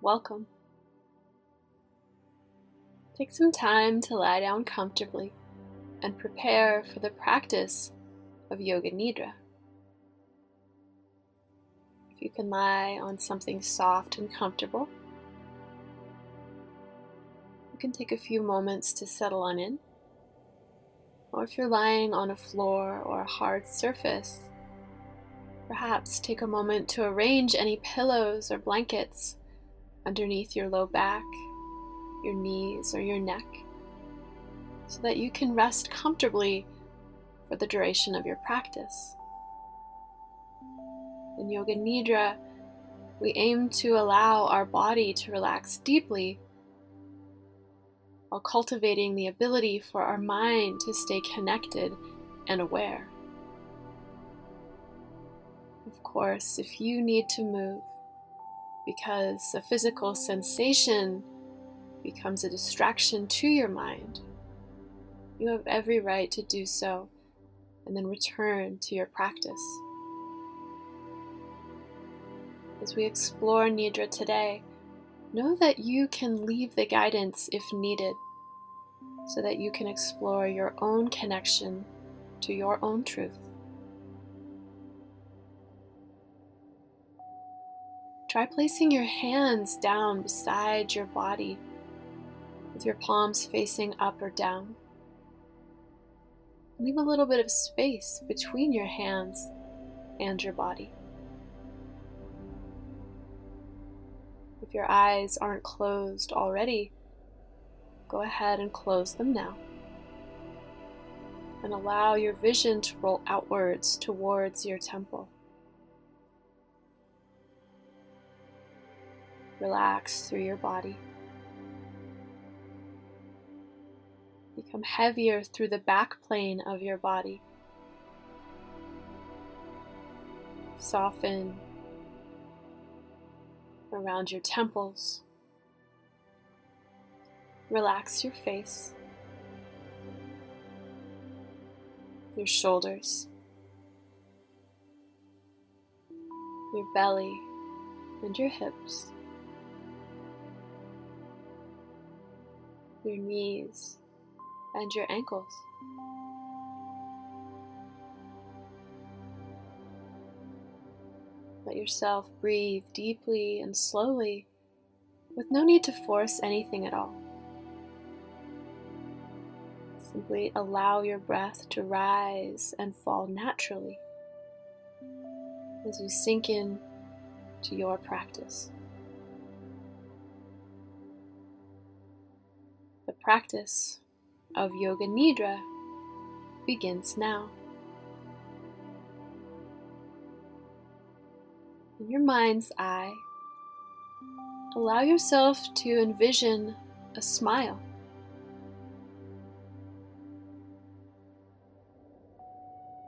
welcome. Take some time to lie down comfortably and prepare for the practice of Yoga Nidra. If you can lie on something soft and comfortable, you can take a few moments to settle on in. Or if you're lying on a floor or a hard surface, perhaps take a moment to arrange any pillows or blankets underneath your low back, your knees, or your neck so that you can rest comfortably for the duration of your practice. In Yoga Nidra, we aim to allow our body to relax deeply while cultivating the ability for our mind to stay connected and aware. Of course, if you need to move because a physical sensation becomes a distraction to your mind, you have every right to do so and then return to your practice. As we explore Nidra today, know that you can leave the guidance if needed so that you can explore your own connection to your own truth. Try placing your hands down beside your body with your palms facing up or down. Leave a little bit of space between your hands and your body. If your eyes aren't closed already, go ahead and close them now. And allow your vision to roll outwards towards your temple. Relax through your body. become heavier through the back plane of your body. Soften around your temples. Relax your face, your shoulders, your belly, and your hips, your knees and your ankles. Let yourself breathe deeply and slowly with no need to force anything at all. Simply allow your breath to rise and fall naturally as you sink in to your practice. Practice of Yoga Nidra begins now. In your mind's eye, allow yourself to envision a smile.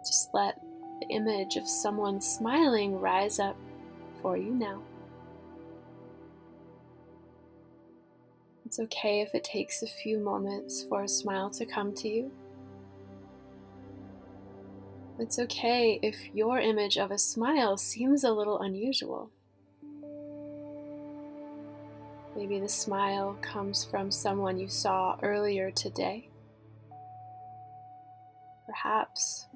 Just let the image of someone smiling rise up for you now. It's okay if it takes a few moments for a smile to come to you. It's okay if your image of a smile seems a little unusual. Maybe the smile comes from someone you saw earlier today. Perhaps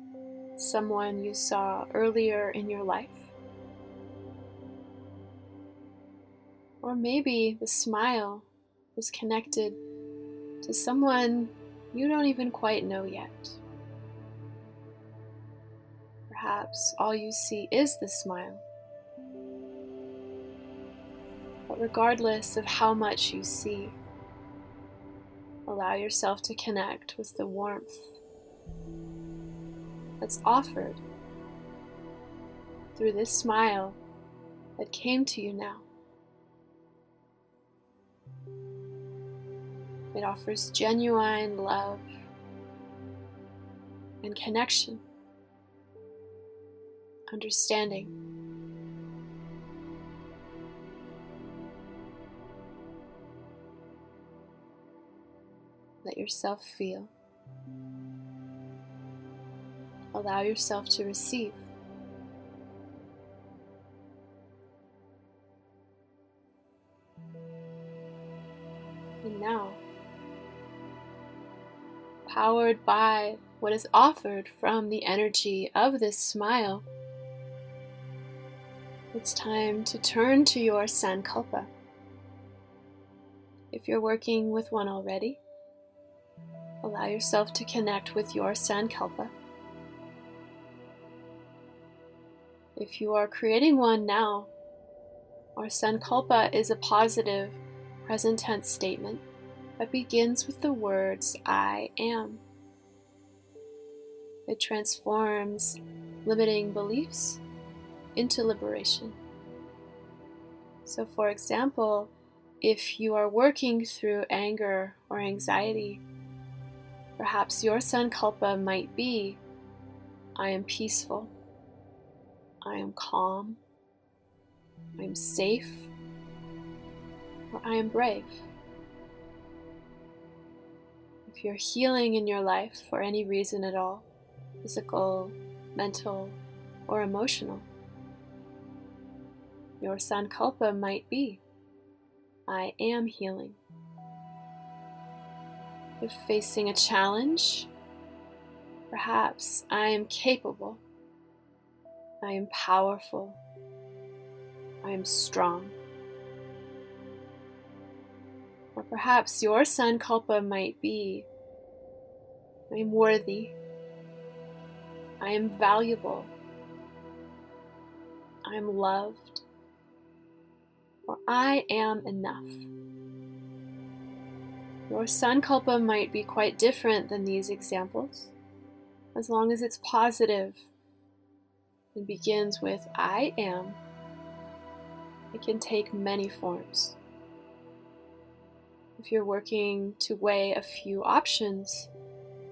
someone you saw earlier in your life. Or maybe the smile is connected to someone you don't even quite know yet. Perhaps all you see is the smile. But regardless of how much you see, allow yourself to connect with the warmth that's offered through this smile that came to you now. It offers genuine love and connection, understanding. Let yourself feel. Allow yourself to receive. Empowered by what is offered from the energy of this smile, it's time to turn to your Sankalpa. If you're working with one already, allow yourself to connect with your Sankalpa. If you are creating one now, our Sankalpa is a positive present tense statement that begins with the words I am. It transforms limiting beliefs into liberation. So, for example, if you are working through anger or anxiety, perhaps your sankalpa might be I am peaceful, I am calm, I am safe, or I am brave. If you're healing in your life for any reason at all, physical, mental, or emotional, your sankalpa might be I am healing. If facing a challenge, perhaps I am capable, I am powerful, I am strong. Or perhaps your son sankalpa might be I am worthy, I am valuable, I am loved, or I am enough. Your sankalpa might be quite different than these examples, as long as it's positive and begins with I am. It can take many forms. If you're working to weigh a few options,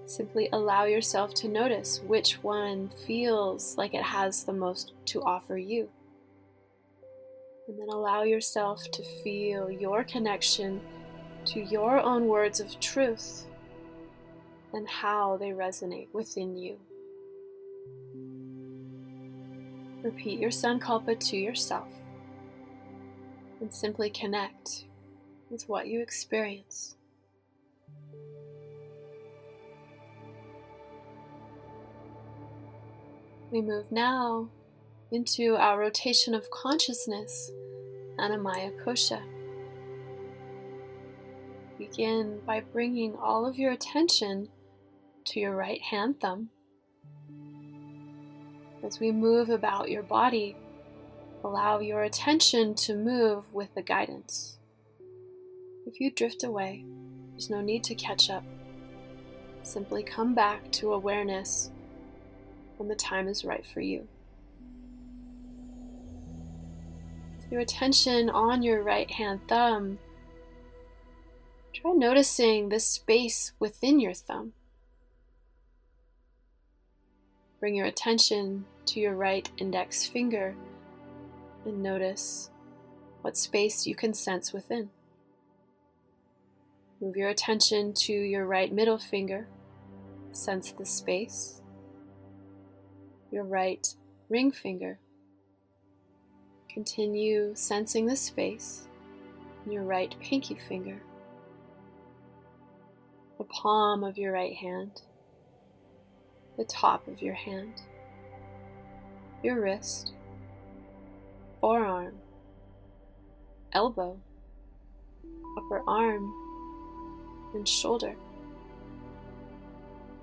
simply allow yourself to notice which one feels like it has the most to offer you. And then allow yourself to feel your connection to your own words of truth and how they resonate within you. Repeat your Sankalpa to yourself and simply connect what you experience. We move now into our rotation of consciousness, Annamaya Kosha. Begin by bringing all of your attention to your right hand thumb. As we move about your body, allow your attention to move with the guidance. If you drift away, there's no need to catch up. Simply come back to awareness when the time is right for you. your attention on your right hand thumb, try noticing the space within your thumb. Bring your attention to your right index finger and notice what space you can sense within. Move your attention to your right middle finger, sense the space. Your right ring finger, Continue sensing the space. Your right pinky finger, the palm of your right hand, the top of your hand, your wrist, forearm, elbow, upper arm, and shoulder.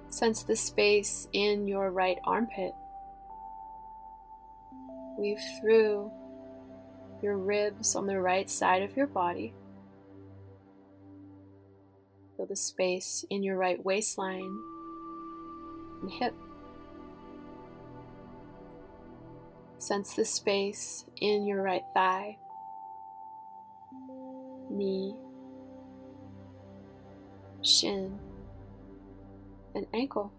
Sense the space in your right armpit. Weave through your ribs on the right side of your body. Feel the space in your right waistline and hip. Sense the space in your right thigh, knee, shin, and ankle.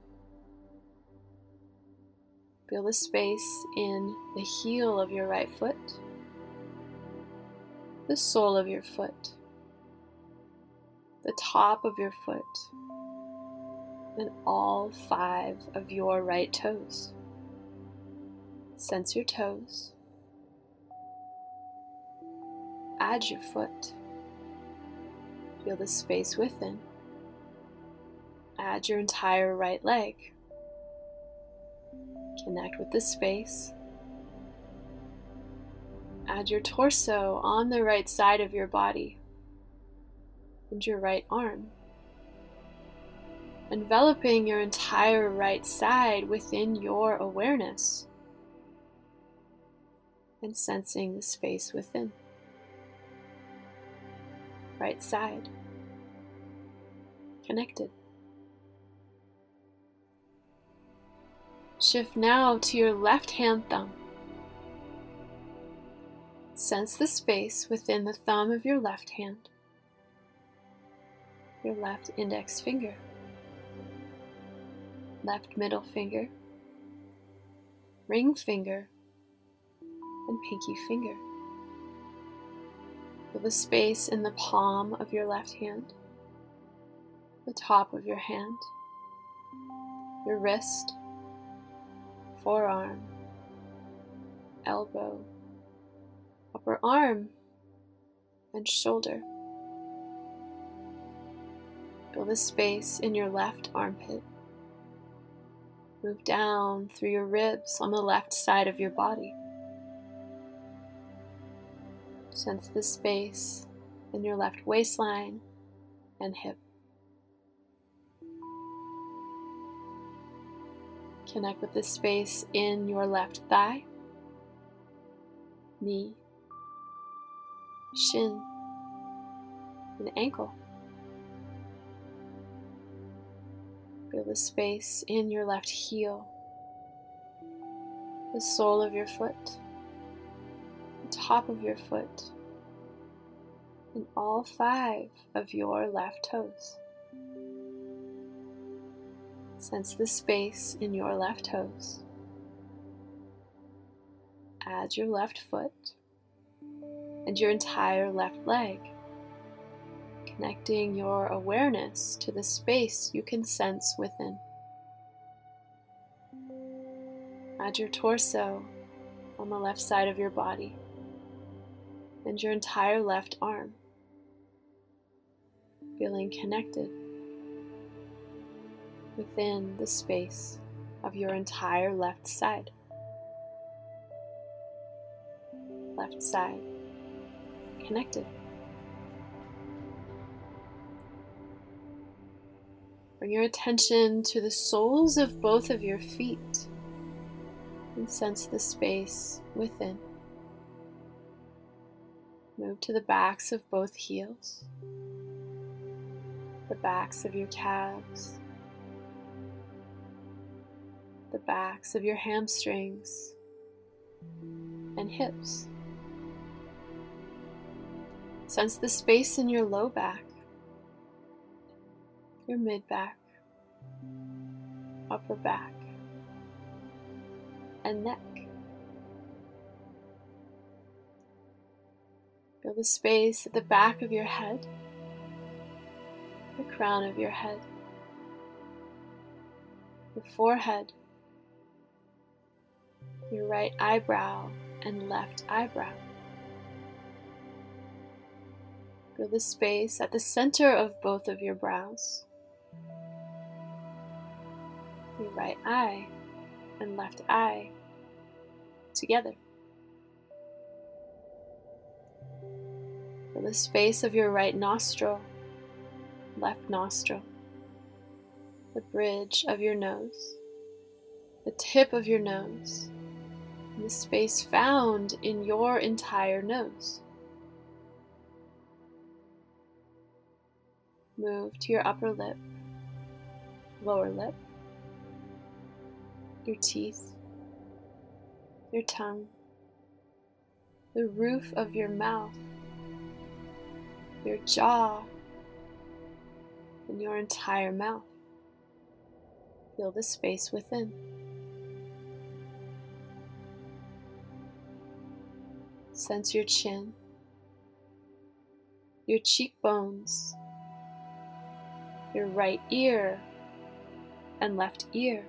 Feel the space in the heel of your right foot the sole of your foot, the top of your foot, and all five of your right toes. Sense your toes. Add your foot. Feel the space within. Add your entire right leg. Connect with the space. Add your torso on the right side of your body and your right arm, enveloping your entire right side within your awareness and sensing the space within. Right side, connected. Shift now to your left hand thumb. Sense the space within the thumb of your left hand, your left index finger, left middle finger, ring finger, and pinky finger. Feel the space in the palm of your left hand, the top of your hand, your wrist, forearm, elbow, upper arm, and shoulder. Feel the space in your left armpit. Move down through your ribs on the left side of your body. Sense the space in your left waistline and hip. Connect with the space in your left thigh, knee, shin, and ankle. Feel the space in your left heel, the sole of your foot, the top of your foot, and all five of your left toes. Sense the space in your left toes. Add your left foot and your entire left leg, connecting your awareness to the space you can sense within. Add your torso on the left side of your body and your entire left arm, feeling connected within the space of your entire left side. Left side connected. Bring your attention to the soles of both of your feet and sense the space within. Move to the backs of both heels, the backs of your calves, backs of your hamstrings and hips. Sense the space in your low back, your mid back, upper back, and neck. Feel the space at the back of your head, the crown of your head, your forehead, your right eyebrow and left eyebrow. Feel the space at the center of both of your brows. Your right eye and left eye together. Feel the space of your right nostril, left nostril, the bridge of your nose, the tip of your nose, the space found in your entire nose. Move to your upper lip, lower lip, your teeth, your tongue, the roof of your mouth, your jaw, and your entire mouth. Feel the space within. Sense your chin, your cheekbones, your right ear and left ear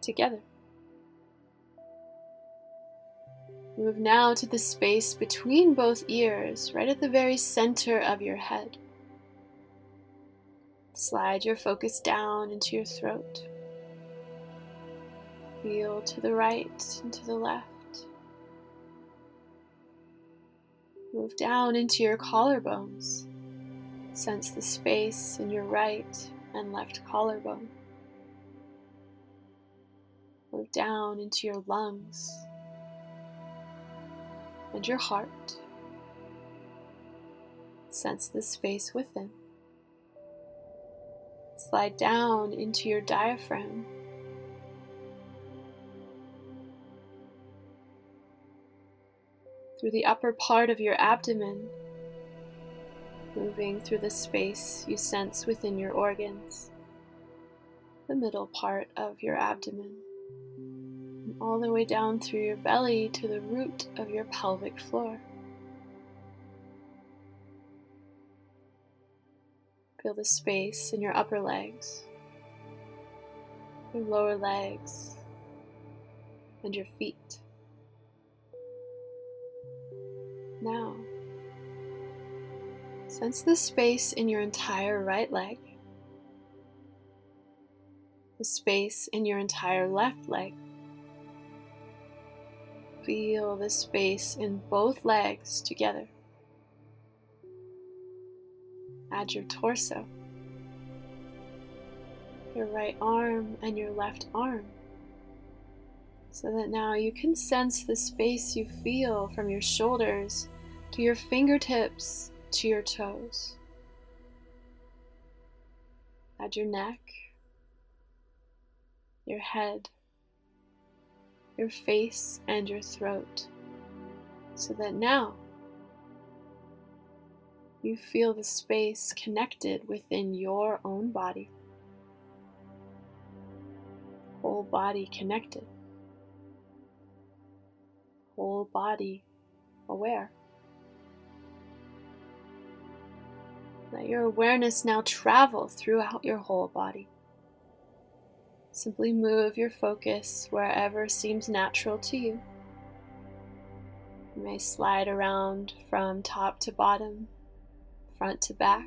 together. Move now to the space between both ears, right at the very center of your head. Slide your focus down into your throat. Feel to the right and to the left. Move down into your collarbones. Sense the space in your right and left collarbone. Move down into your lungs and your heart. Sense the space within. Slide down into your diaphragm. Through the upper part of your abdomen, moving through the space you sense within your organs, the middle part of your abdomen and all the way down through your belly to the root of your pelvic floor. Feel the space in your upper legs, your lower legs, and your feet. Now, sense the space in your entire right leg, the space in your entire left leg feel the space in both legs together. Add your torso, your right arm, and your left arm. So that now you can sense the space you feel from your shoulders to your fingertips to your toes. Add your neck, your head, your face, and your throat, so that now you feel the space connected within your own body. Whole body connected. Whole body aware. Let your awareness now travel throughout your whole body. Simply move your focus wherever seems natural to you. You may slide around from top to bottom, front to back,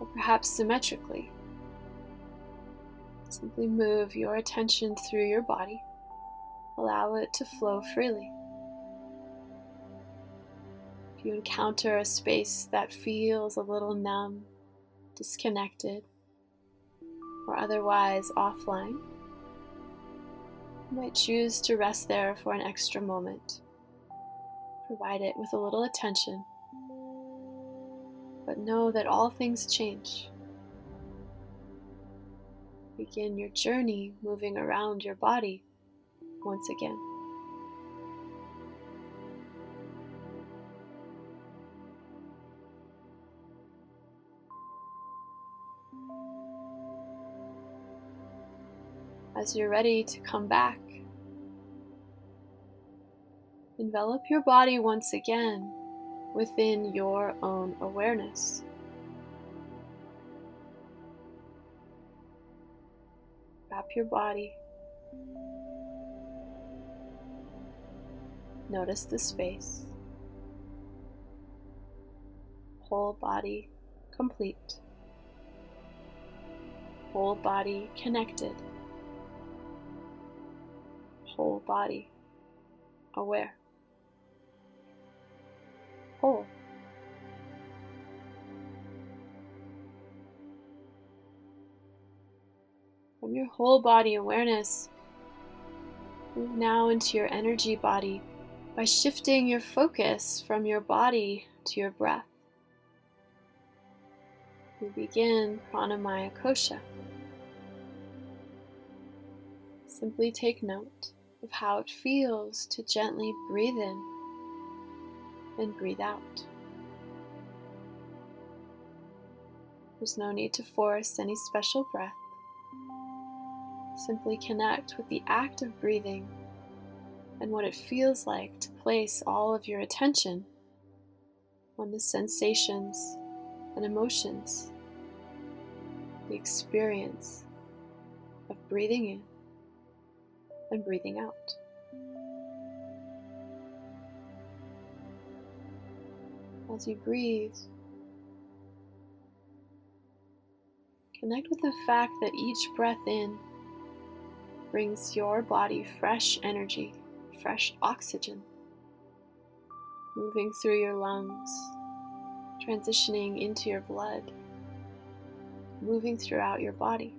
or perhaps symmetrically. Simply move your attention through your body. Allow it to flow freely. If you encounter a space that feels a little numb, disconnected, or otherwise offline, you might choose to rest there for an extra moment. Provide it with a little attention, but know that all things change. Begin your journey moving around your body once again. as you're ready to come back. Envelop your body once again within your own awareness. Wrap your body. Notice the space. Whole body complete. Whole body connected whole body, aware, whole. From your whole body awareness, move now into your energy body by shifting your focus from your body to your breath. We begin pranamaya kosha. Simply take note of how it feels to gently breathe in and breathe out. There's no need to force any special breath. Simply connect with the act of breathing and what it feels like to place all of your attention on the sensations and emotions, the experience of breathing in and breathing out. As you breathe, Connect with the fact that each breath in brings your body fresh energy, fresh oxygen, moving through your lungs, transitioning into your blood, moving throughout your body.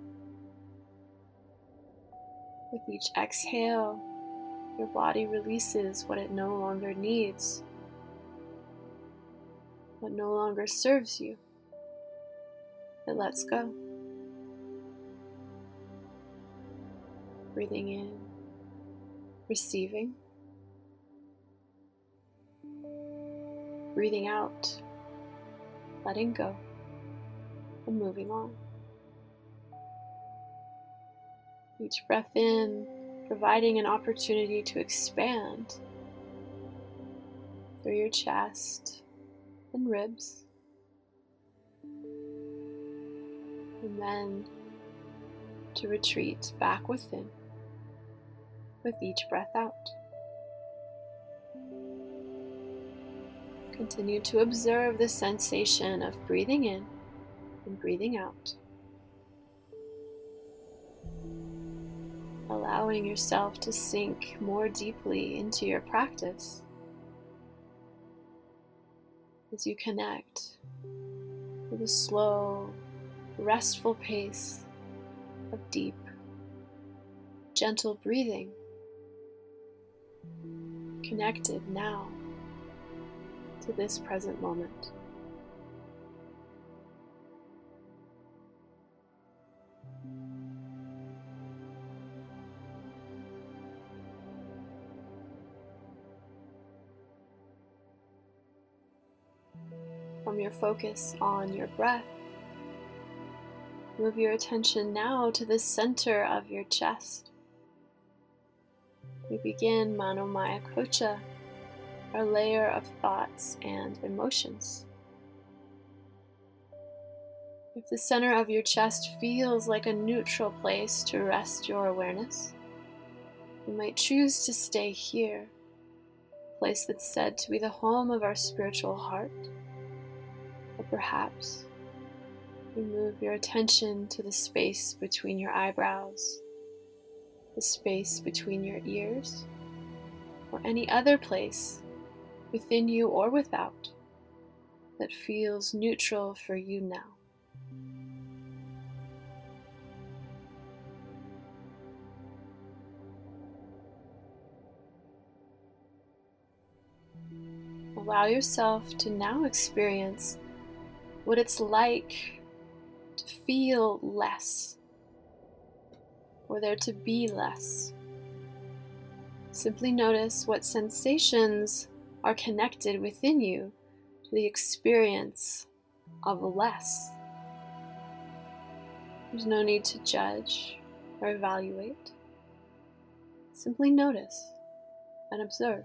With each exhale, your body releases what it no longer needs, what no longer serves you. It lets go. breathing in, receiving, breathing out, letting go, and moving on. Each breath in, providing an opportunity to expand through your chest and ribs. And then to retreat back within with each breath out. Continue to observe the sensation of breathing in and breathing out. Allowing yourself to sink more deeply into your practice as you connect with a slow, restful pace of deep, gentle breathing connected now to this present moment. From your focus on your breath, move your attention now to the center of your chest. We begin Manomaya Kosha, our layer of thoughts and emotions. If the center of your chest feels like a neutral place to rest your awareness, you might choose to stay here, a place that's said to be the home of our spiritual heart. Or perhaps you move your attention to the space between your eyebrows the space between your ears, or any other place within you or without that feels neutral for you now. Allow yourself to now experience what it's like to feel less or there to be less. Simply notice what sensations are connected within you to the experience of less. There's no need to judge or evaluate. Simply notice and observe.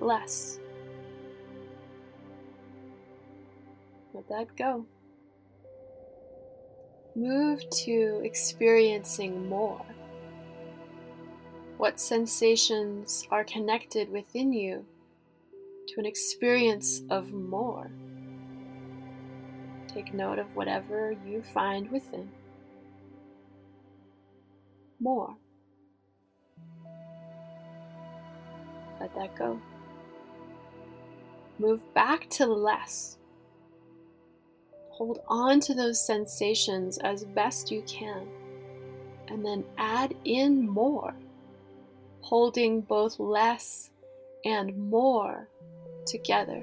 Less. Let that go. Move to experiencing more. What sensations are connected within you to an experience of more? Take note of whatever you find within. More. Let that go. Move back to less. Hold on to those sensations as best you can, and then add in more, holding both less and more together.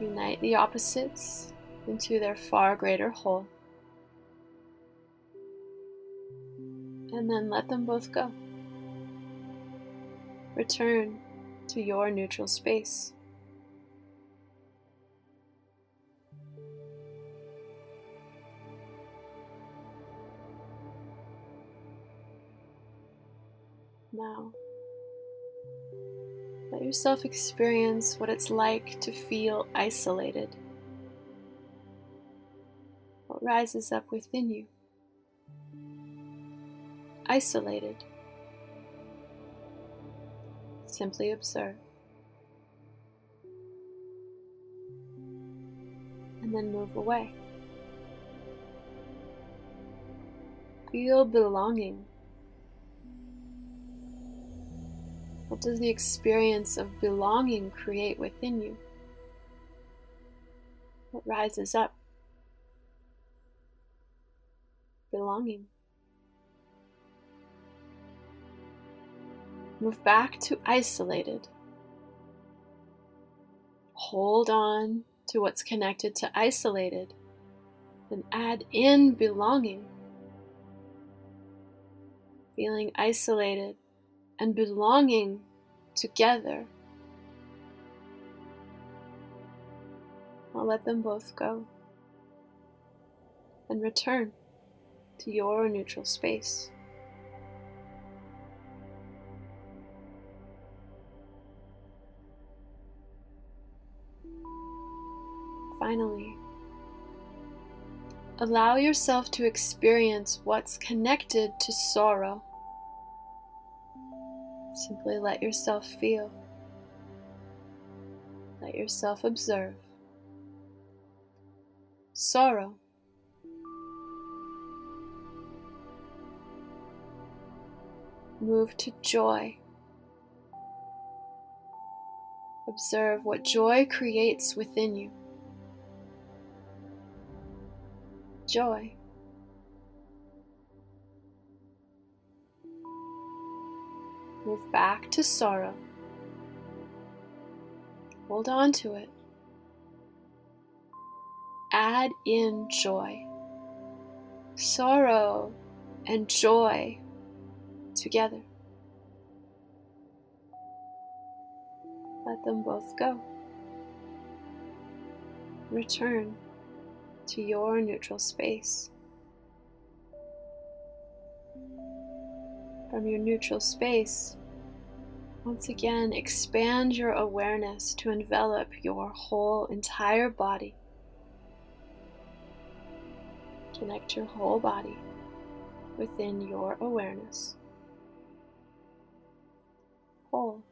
Unite the opposites into their far greater whole. And then let them both go. Return to your neutral space. now. Let yourself experience what it's like to feel isolated. What rises up within you? Isolated. Simply observe. And then move away. Feel belonging What does the experience of belonging create within you? What rises up? Belonging. Move back to isolated. Hold on to what's connected to isolated and add in belonging. Feeling isolated and belonging together. I'll let them both go and return to your neutral space. Finally, allow yourself to experience what's connected to sorrow. Simply let yourself feel. Let yourself observe. Sorrow. Move to joy. Observe what joy creates within you. joy. Move back to sorrow. Hold on to it. Add in joy. Sorrow and joy together. Let them both go. Return to your neutral space. From your neutral space, once again, expand your awareness to envelop your whole entire body. Connect your whole body within your awareness. Whole.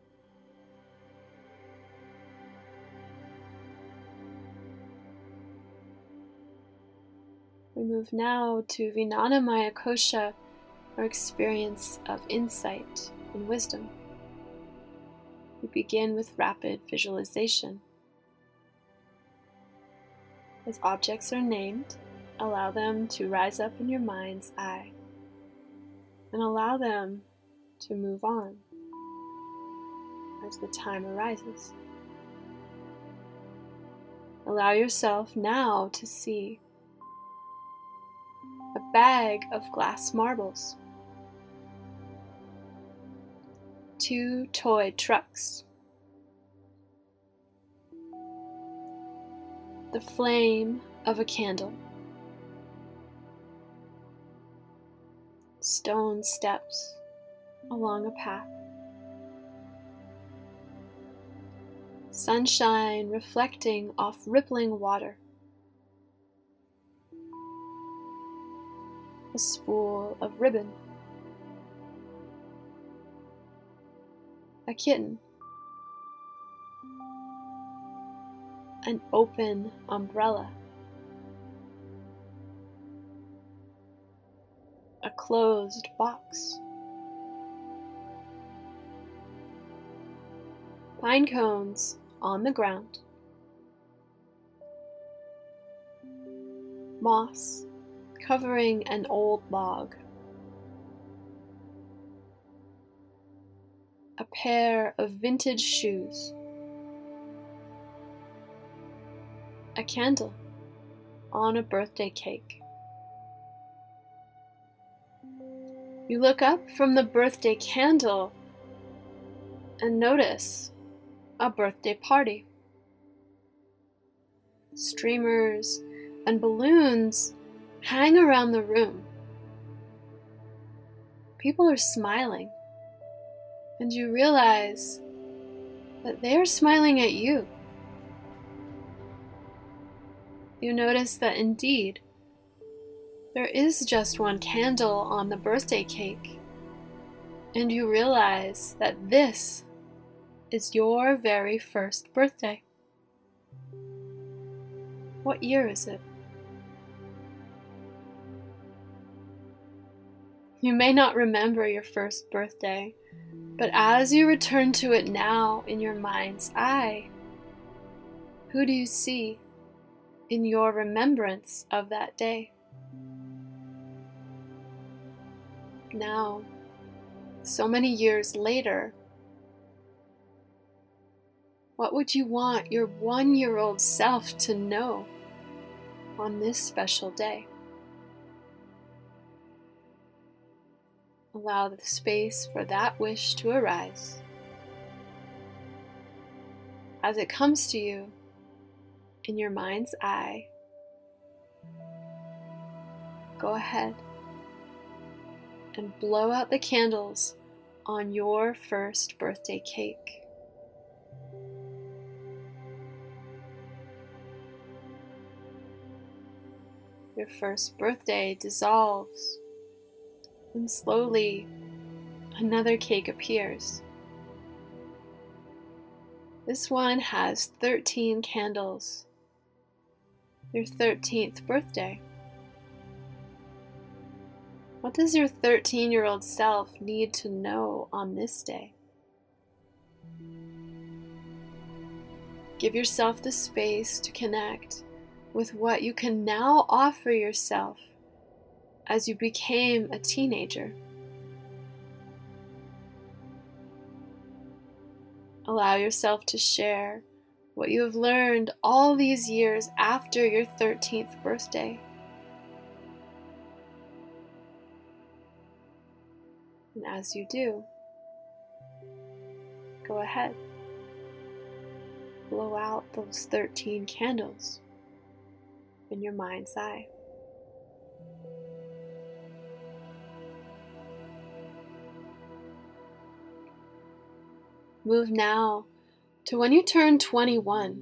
We move now to Vijnana Maya Kosha, our experience of insight and wisdom. We begin with rapid visualization. As objects are named, allow them to rise up in your mind's eye and allow them to move on as the time arises. Allow yourself now to see a bag of glass marbles, two toy trucks, the flame of a candle, stone steps along a path. Sunshine reflecting off rippling water. a spool of ribbon. A kitten. An open umbrella. A closed box. Pine cones on the ground. Moss covering an old log. A pair of vintage shoes. A candle on a birthday cake. You look up from the birthday candle and notice a birthday party. Streamers and balloons hang around the room. People are smiling, and you realize that they are smiling at you. You notice that indeed, there is just one candle on the birthday cake, and you realize that this is your very first birthday. What year is it? You may not remember your first birthday, but as you return to it now in your mind's eye, who do you see in your remembrance of that day? Now, so many years later, what would you want your one year old self to know on this special day? Allow the space for that wish to arise. As it comes to you in your mind's eye, go ahead and blow out the candles on your first birthday cake. Your first birthday dissolves, and slowly another cake appears. This one has 13 candles. Your 13th birthday. What does your 13 year old self need to know on this day? Give yourself the space to connect with what you can now offer yourself as you became a teenager. Allow yourself to share what you have learned all these years after your 13th birthday. And as you do, go ahead, blow out those 13 candles in your mind's eye. Move now to when you turn 21.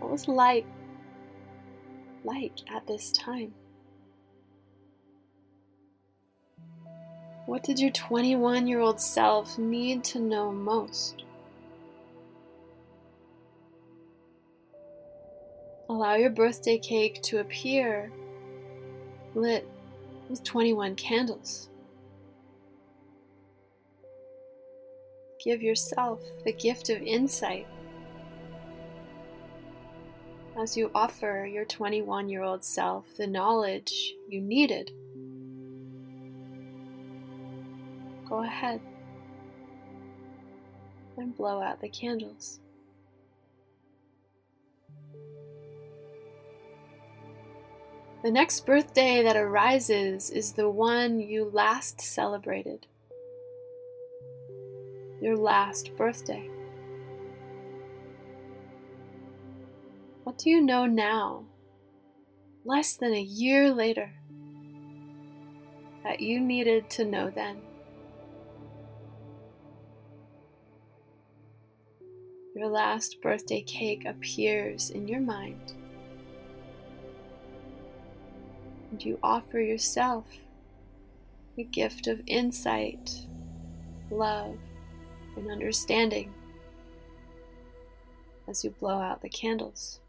What was life like at this time? What did your 21 year old self need to know most? Allow your birthday cake to appear lit with 21 candles. Give yourself the gift of insight as you offer your 21 year old self the knowledge you needed. Go ahead and blow out the candles. The next birthday that arises is the one you last celebrated. Your last birthday. What do you know now, less than a year later, that you needed to know then? Your last birthday cake appears in your mind and you offer yourself the gift of insight, love, and understanding as you blow out the candles.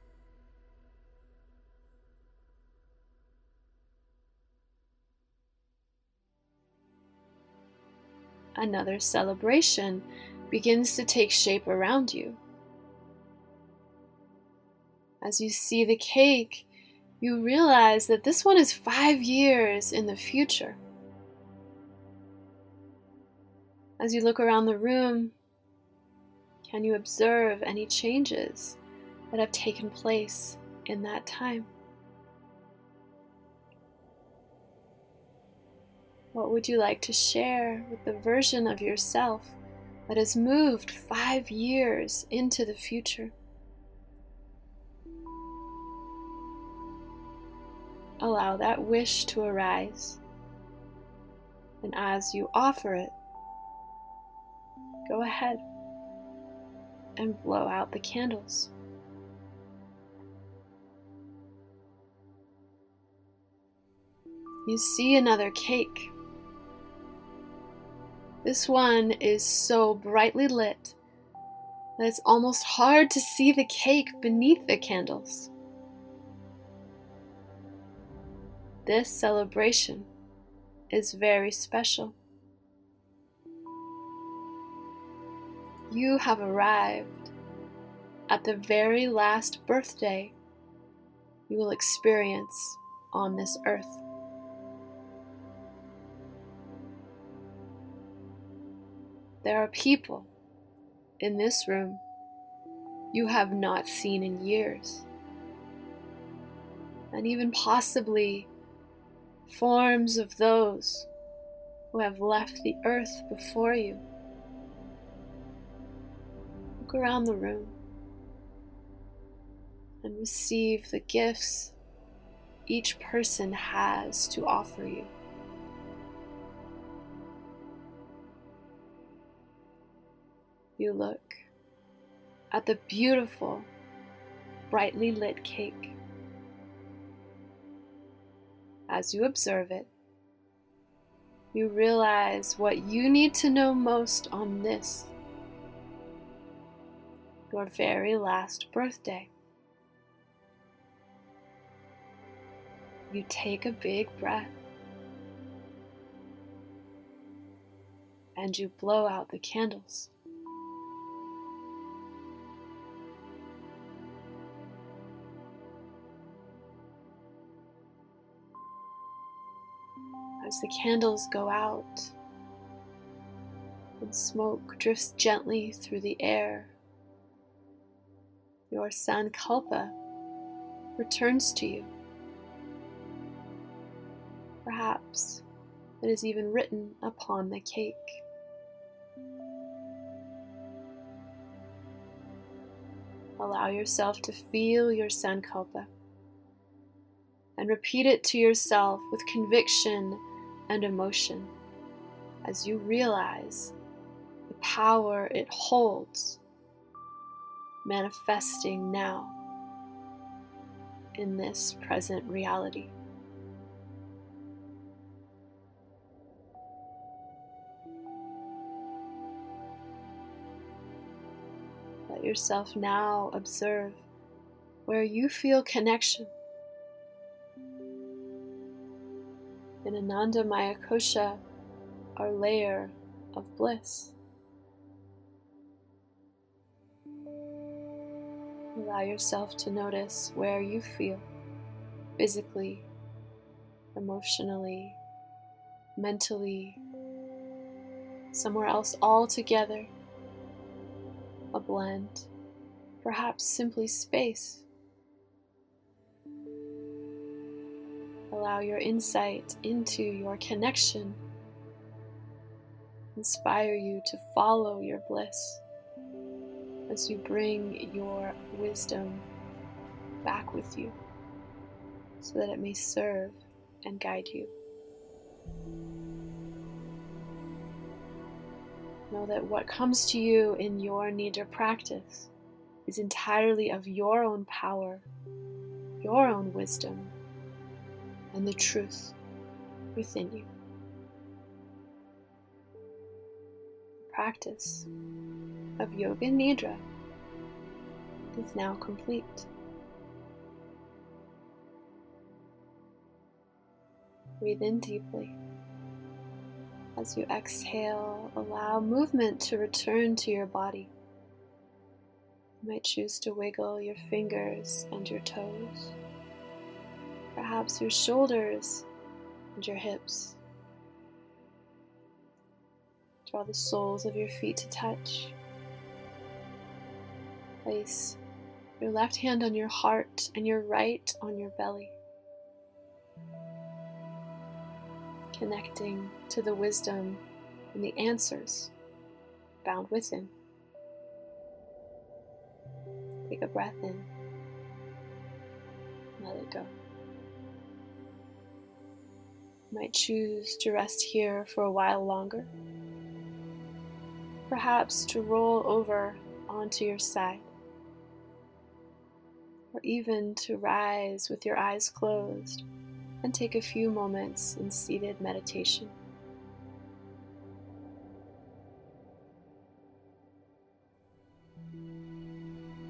Another celebration begins to take shape around you. As you see the cake you realize that this one is five years in the future. As you look around the room, can you observe any changes that have taken place in that time? What would you like to share with the version of yourself that has moved five years into the future? allow that wish to arise. And as you offer it, go ahead and blow out the candles. You see another cake. This one is so brightly lit that it's almost hard to see the cake beneath the candles. this celebration is very special. You have arrived at the very last birthday you will experience on this earth. There are people in this room you have not seen in years, and even possibly forms of those who have left the earth before you. Around the room and receive the gifts each person has to offer you. You look at the beautiful, brightly lit cake. As you observe it, you realize what you need to know most on this, your very last birthday. You take a big breath and you blow out the candles. As the candles go out and smoke drifts gently through the air, your sankalpa returns to you. Perhaps it is even written upon the cake. Allow yourself to feel your sankalpa and repeat it to yourself with conviction and emotion as you realize the power it holds manifesting now in this present reality. Let yourself now observe where you feel connection. In Anandamaya Kosha, our layer of bliss. Allow yourself to notice where you feel physically, emotionally, mentally, somewhere else altogether. A blend, perhaps simply space. Allow your insight into your connection. Inspire you to follow your bliss as you bring your wisdom back with you so that it may serve and guide you. Know that what comes to you in your nidra practice is entirely of your own power, your own wisdom, and the truth within you. Practice of Yoga Nidra is now complete. Breathe in deeply. As you exhale, allow movement to return to your body. You might choose to wiggle your fingers and your toes, perhaps your shoulders and your hips. Draw the soles of your feet to touch. Place your left hand on your heart and your right on your belly. connecting to the wisdom and the answers found within. Take a breath in, let it go. You might choose to rest here for a while longer, perhaps to roll over onto your side, or even to rise with your eyes closed and take a few moments in seated meditation.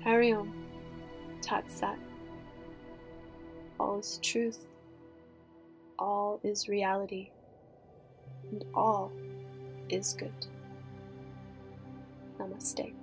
Hari Om, Tat Sat. All is truth. all is reality and all is good. Namaste.